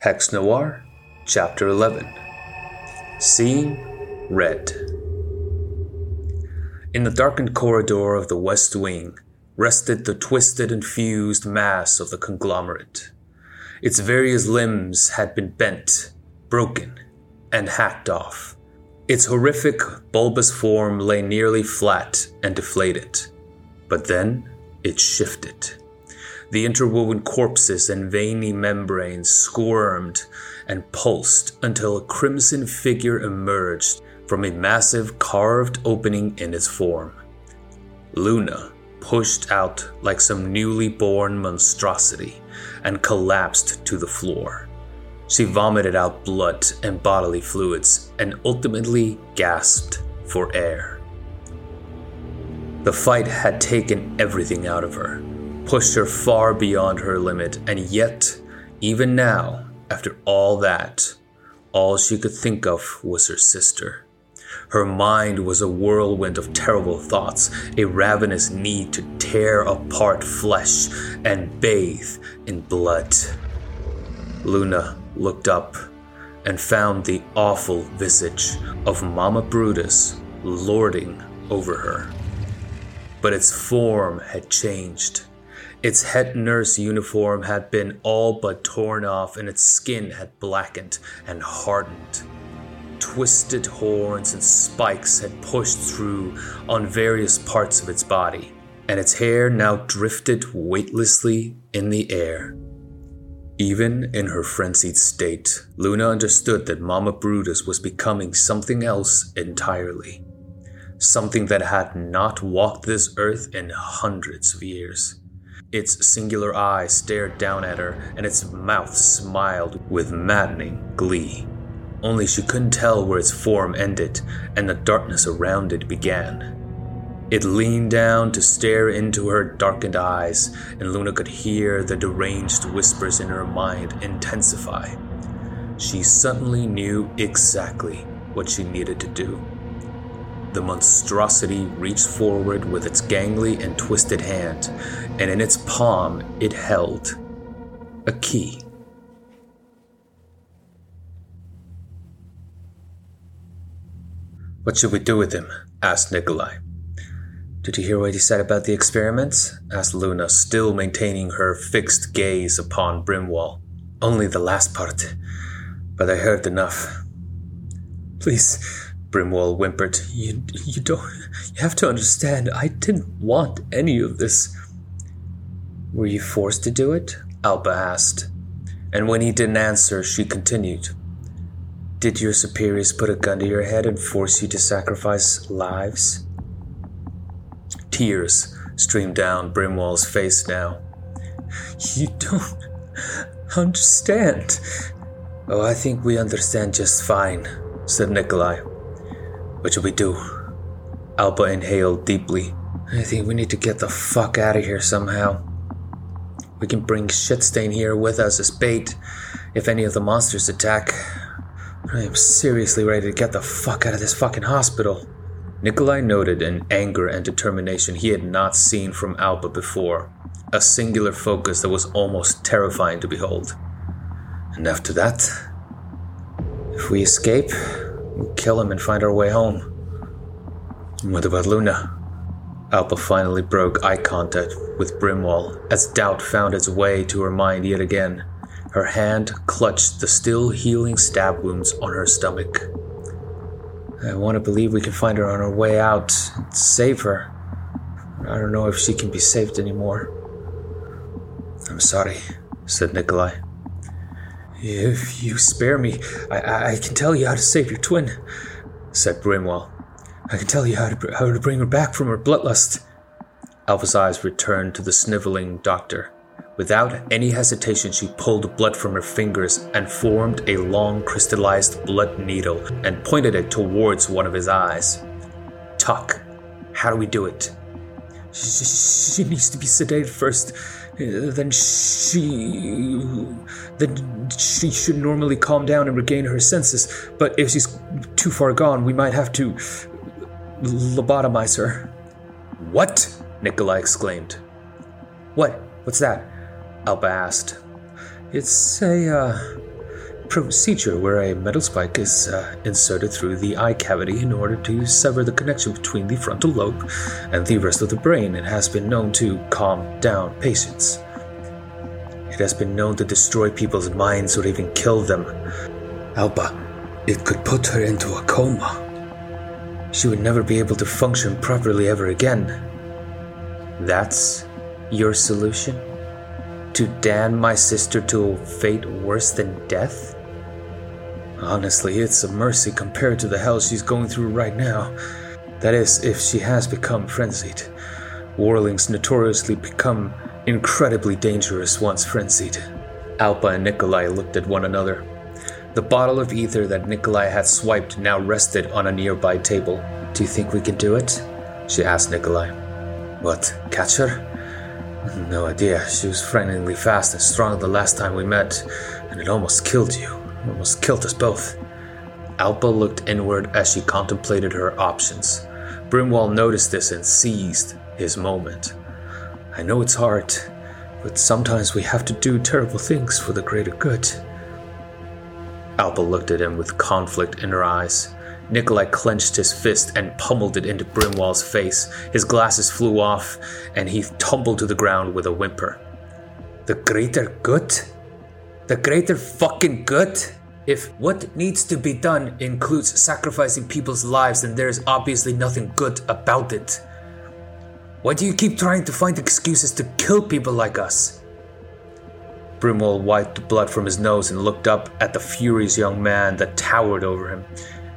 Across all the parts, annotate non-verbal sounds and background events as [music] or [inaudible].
Hex Noir, Chapter 11 Seeing Red. In the darkened corridor of the West Wing rested the twisted and fused mass of the conglomerate. Its various limbs had been bent, broken, and hacked off. Its horrific, bulbous form lay nearly flat and deflated. But then it shifted. The interwoven corpses and veiny membranes squirmed and pulsed until a crimson figure emerged from a massive carved opening in its form. Luna pushed out like some newly born monstrosity and collapsed to the floor. She vomited out blood and bodily fluids and ultimately gasped for air. The fight had taken everything out of her pushed her far beyond her limit, and yet, even now, after all that, all she could think of was her sister. Her mind was a whirlwind of terrible thoughts, a ravenous need to tear apart flesh and bathe in blood. Luna looked up and found the awful visage of Mama Brutus lording over her. But its form had changed. Its head nurse uniform had been all but torn off, and its skin had blackened and hardened. Twisted horns and spikes had pushed through on various parts of its body, and its hair now drifted weightlessly in the air. Even in her frenzied state, Luna understood that Mama Brutus was becoming something else entirely. Something that had not walked this earth in hundreds of years. Its singular eye stared down at her, and its mouth smiled with maddening glee. Only she couldn't tell where its form ended and the darkness around it began. It leaned down to stare into her darkened eyes, and Luna could hear the deranged whispers in her mind intensify. She suddenly knew exactly what she needed to do. The monstrosity reached forward with its gangly and twisted hand, and in its palm it held a key. What should we do with him? asked Nikolai. Did you hear what he said about the experiments? asked Luna, still maintaining her fixed gaze upon Brimwall. Only the last part, but I heard enough. Please, Brimwall whimpered. You, you don't. You have to understand, I didn't want any of this. Were you forced to do it? Alba asked. And when he didn't answer, she continued. Did your superiors put a gun to your head and force you to sacrifice lives? Tears streamed down Brimwall's face now. You don't understand. Oh, I think we understand just fine, said Nikolai. What should we do? Alba inhaled deeply. I think we need to get the fuck out of here somehow. We can bring Shitstain here with us as bait if any of the monsters attack. I am seriously ready to get the fuck out of this fucking hospital. Nikolai noted an anger and determination he had not seen from Alba before, a singular focus that was almost terrifying to behold. And after that, if we escape, kill him and find our way home. What about Luna? Alba finally broke eye contact with Brimwall as doubt found its way to her mind yet again. Her hand clutched the still healing stab wounds on her stomach. I want to believe we can find her on our way out and save her. I don't know if she can be saved anymore. I'm sorry, said Nikolai. If you spare me, I, I can tell you how to save your twin, said Brimwall. I can tell you how to, how to bring her back from her bloodlust. Alba's eyes returned to the sniveling doctor. Without any hesitation, she pulled blood from her fingers and formed a long crystallized blood needle and pointed it towards one of his eyes. Tuck, How do we do it? She, she needs to be sedated first then she then she should normally calm down and regain her senses. But if she's too far gone, we might have to lobotomize her. What? Nikolai exclaimed. What? What's that? Alba asked. It's a uh, procedure where a metal spike is uh, inserted through the eye cavity in order to sever the connection between the frontal lobe and the rest of the brain and has been known to calm down patients. It has been known to destroy people's minds or even kill them. Alba, it could put her into a coma. She would never be able to function properly ever again. That's your solution? To damn my sister to a fate worse than death? Honestly, it's a mercy compared to the hell she's going through right now. That is, if she has become frenzied. Warlings notoriously become incredibly dangerous once frenzied. Alba and Nikolai looked at one another. The bottle of ether that Nikolai had swiped now rested on a nearby table. Do you think we can do it? She asked Nikolai. What, catch her? No idea. She was frighteningly fast and strong the last time we met, and it almost killed you. Almost killed us both. Alba looked inward as she contemplated her options. Brimwall noticed this and seized his moment. I know it's hard, but sometimes we have to do terrible things for the greater good. Alba looked at him with conflict in her eyes. Nikolai clenched his fist and pummeled it into Brimwall's face. His glasses flew off, and he tumbled to the ground with a whimper. The greater good? The greater fucking good? If what needs to be done includes sacrificing people's lives, then there is obviously nothing good about it. Why do you keep trying to find excuses to kill people like us? Brimwall wiped the blood from his nose and looked up at the furious young man that towered over him.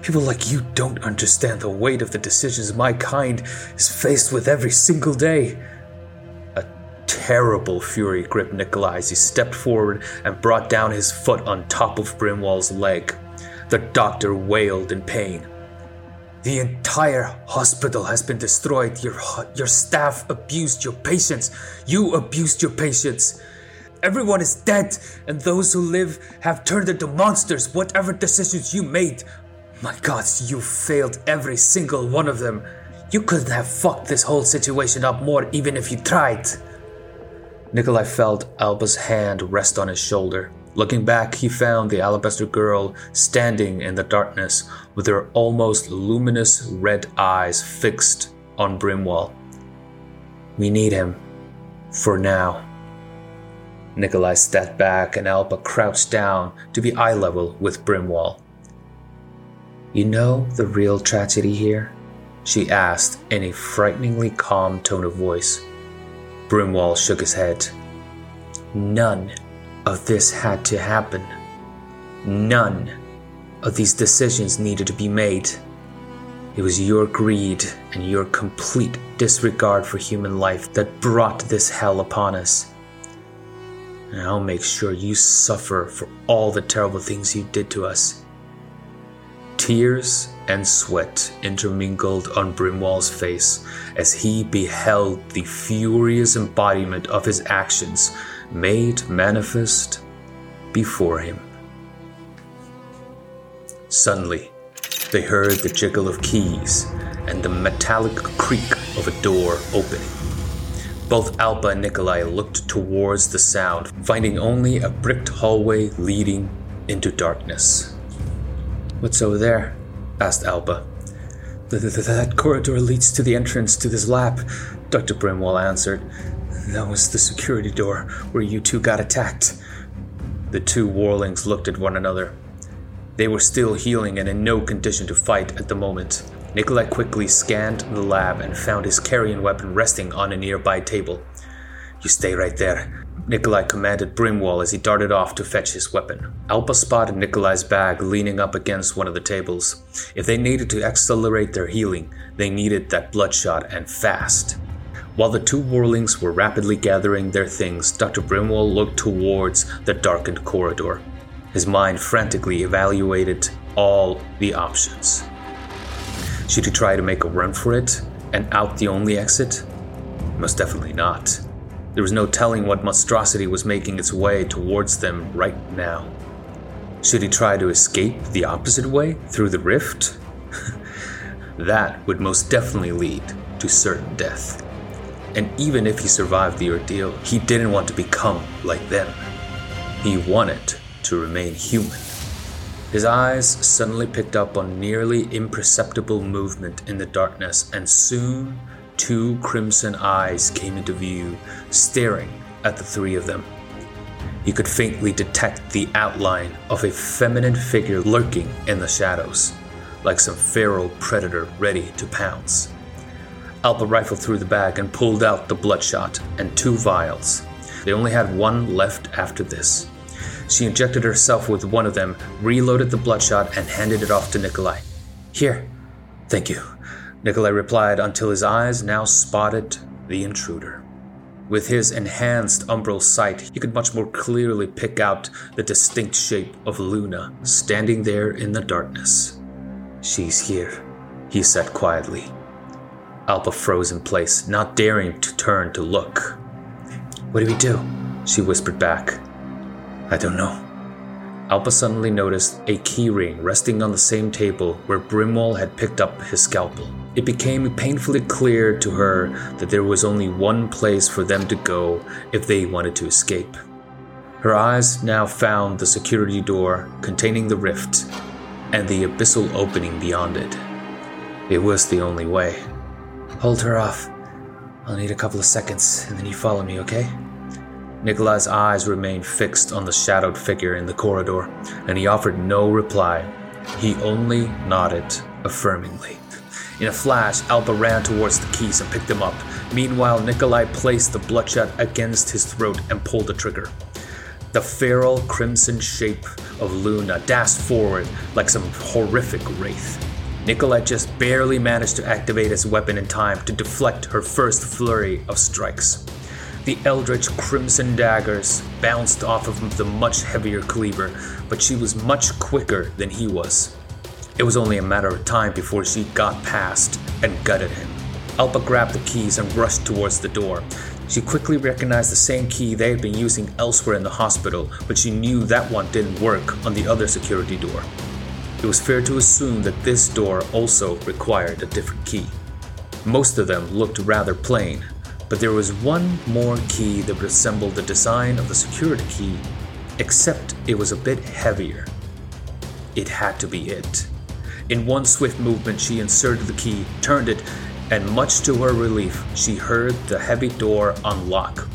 People like you don't understand the weight of the decisions my kind is faced with every single day terrible fury gripped Nikolai as he stepped forward and brought down his foot on top of Brimwall's leg. The doctor wailed in pain. The entire hospital has been destroyed. Your, your staff abused your patients. You abused your patients. Everyone is dead, and those who live have turned into monsters, whatever decisions you made. My gods, you failed every single one of them. You couldn't have fucked this whole situation up more even if you tried. Nikolai felt Alba's hand rest on his shoulder. Looking back, he found the alabaster girl standing in the darkness with her almost luminous red eyes fixed on Brimwall. We need him. For now. Nikolai stepped back and Alba crouched down to be eye level with Brimwall. You know the real tragedy here? She asked in a frighteningly calm tone of voice. Brimwall shook his head. None of this had to happen. None of these decisions needed to be made. It was your greed and your complete disregard for human life that brought this hell upon us. And I'll make sure you suffer for all the terrible things you did to us. Tears and sweat intermingled on Brimwall's face as he beheld the furious embodiment of his actions made manifest before him. Suddenly, they heard the jiggle of keys and the metallic creak of a door opening. Both Alba and Nikolai looked towards the sound, finding only a bricked hallway leading into darkness. What's over there? asked Alba. That corridor leads to the entrance to this lab, Dr. Brimwall answered. That was the security door where you two got attacked. The two warlings looked at one another. They were still healing and in no condition to fight at the moment. Nikolai quickly scanned the lab and found his carrion weapon resting on a nearby table. You stay right there. Nikolai commanded Brimwall as he darted off to fetch his weapon. Alba spotted Nikolai's bag leaning up against one of the tables. If they needed to accelerate their healing, they needed that bloodshot and fast. While the two warlings were rapidly gathering their things, Dr. Brimwall looked towards the darkened corridor. His mind frantically evaluated all the options. Should he try to make a run for it and out the only exit? Most definitely not. There was no telling what monstrosity was making its way towards them right now. Should he try to escape the opposite way, through the rift? [laughs] that would most definitely lead to certain death. And even if he survived the ordeal, he didn't want to become like them. He wanted to remain human. His eyes suddenly picked up on nearly imperceptible movement in the darkness, and soon two crimson eyes came into view, staring at the three of them. He could faintly detect the outline of a feminine figure lurking in the shadows, like some feral predator ready to pounce. Alba rifled through the bag and pulled out the bloodshot and two vials. They only had one left after this. She injected herself with one of them, reloaded the bloodshot, and handed it off to Nikolai. Here. Thank you, Nikolai replied until his eyes now spotted the intruder. With his enhanced umbral sight, he could much more clearly pick out the distinct shape of Luna standing there in the darkness. She's here, he said quietly. Alba froze in place, not daring to turn to look. What do we do? She whispered back. I don't know. Alba suddenly noticed a keyring resting on the same table where Brimwall had picked up his scalpel. It became painfully clear to her that there was only one place for them to go if they wanted to escape. Her eyes now found the security door containing the rift and the abyssal opening beyond it. It was the only way. Hold her off. I'll need a couple of seconds, and then you follow me, okay? Nikolai's eyes remained fixed on the shadowed figure in the corridor, and he offered no reply. He only nodded affirmingly. In a flash, Alba ran towards the keys and picked them up. Meanwhile, Nikolai placed the bloodshot against his throat and pulled the trigger. The feral crimson shape of Luna dashed forward like some horrific wraith. Nikolai just barely managed to activate his weapon in time to deflect her first flurry of strikes. The eldritch crimson daggers bounced off of the much heavier cleaver, but she was much quicker than he was. It was only a matter of time before she got past and gutted him. Alba grabbed the keys and rushed towards the door. She quickly recognized the same key they had been using elsewhere in the hospital, but she knew that one didn't work on the other security door. It was fair to assume that this door also required a different key. Most of them looked rather plain, but there was one more key that resembled the design of the security key, except it was a bit heavier. It had to be it. In one swift movement, she inserted the key, turned it, and much to her relief, she heard the heavy door unlock.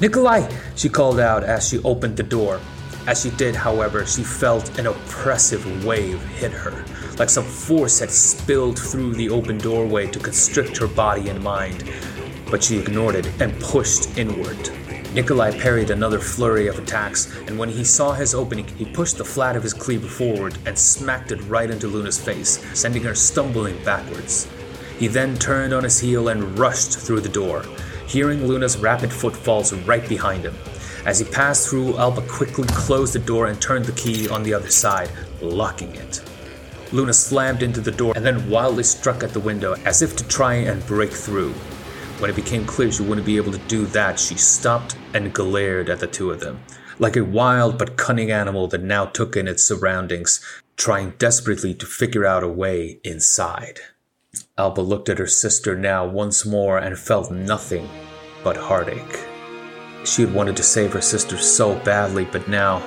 Nikolai! she called out as she opened the door. As she did, however, she felt an oppressive wave hit her, like some force had spilled through the open doorway to constrict her body and mind. But she ignored it and pushed inward. Nikolai parried another flurry of attacks, and when he saw his opening, he pushed the flat of his cleaver forward and smacked it right into Luna's face, sending her stumbling backwards. He then turned on his heel and rushed through the door, hearing Luna's rapid footfalls right behind him. As he passed through, Alba quickly closed the door and turned the key on the other side, locking it. Luna slammed into the door and then wildly struck at the window as if to try and break through. When it became clear she wouldn't be able to do that, she stopped and glared at the two of them, like a wild but cunning animal that now took in its surroundings, trying desperately to figure out a way inside. Alba looked at her sister now once more and felt nothing but heartache. She had wanted to save her sister so badly, but now,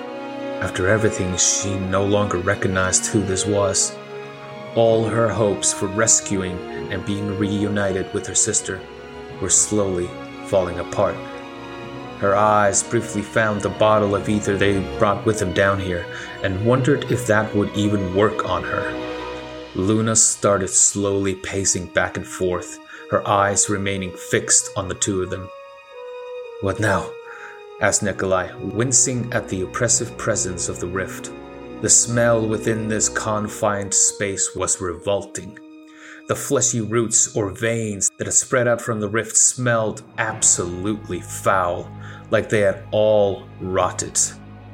after everything, she no longer recognized who this was. All her hopes for rescuing and being reunited with her sister were slowly falling apart. Her eyes briefly found the bottle of ether they brought with them down here and wondered if that would even work on her. Luna started slowly pacing back and forth, her eyes remaining fixed on the two of them. What now? asked Nikolai, wincing at the oppressive presence of the rift. The smell within this confined space was revolting. The fleshy roots or veins that had spread out from the rift smelled absolutely foul, like they had all rotted.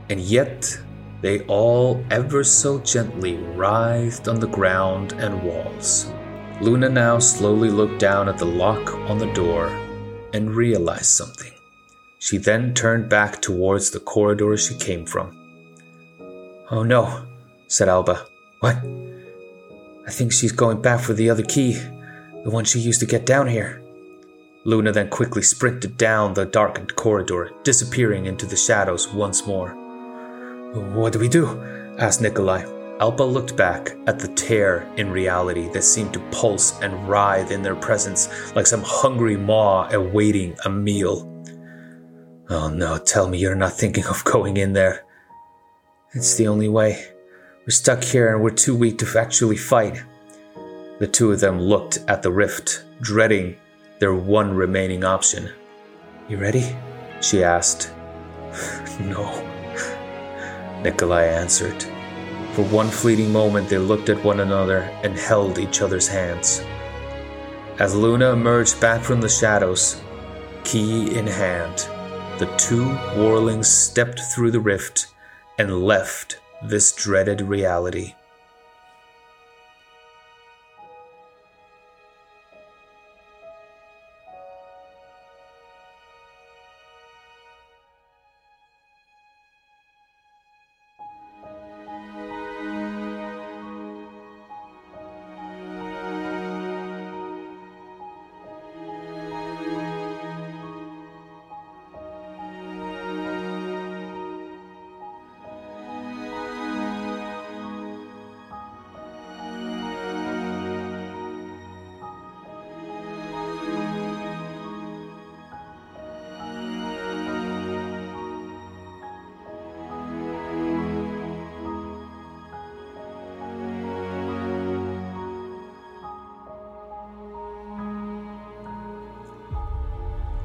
And yet, they all ever so gently writhed on the ground and walls. Luna now slowly looked down at the lock on the door and realized something. She then turned back towards the corridor she came from. Oh no, said Alba. What? I think she's going back for the other key, the one she used to get down here. Luna then quickly sprinted down the darkened corridor, disappearing into the shadows once more. What do we do? asked Nikolai. Alba looked back at the tear in reality that seemed to pulse and writhe in their presence like some hungry maw awaiting a meal. Oh no, tell me you're not thinking of going in there. It's the only way. We're stuck here and we're too weak to actually fight. The two of them looked at the rift, dreading their one remaining option. You ready? She asked. [laughs] no, Nikolai answered. For one fleeting moment, they looked at one another and held each other's hands. As Luna emerged back from the shadows, key in hand, the two warlings stepped through the rift and left this dreaded reality.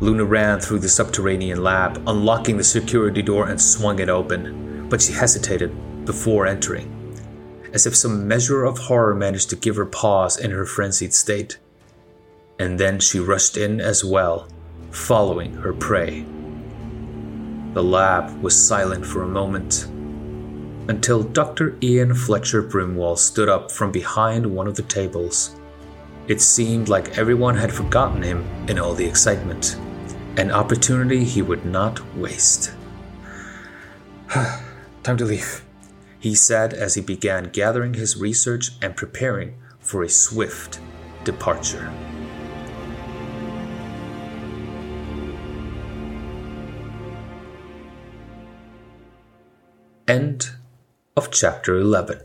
Luna ran through the subterranean lab, unlocking the security door and swung it open, but she hesitated before entering, as if some measure of horror managed to give her pause in her frenzied state. And then she rushed in as well, following her prey. The lab was silent for a moment, until Dr. Ian Fletcher Brimwall stood up from behind one of the tables. It seemed like everyone had forgotten him in all the excitement an opportunity he would not waste. [sighs] Time to leave, he said as he began gathering his research and preparing for a swift departure. End of chapter 11.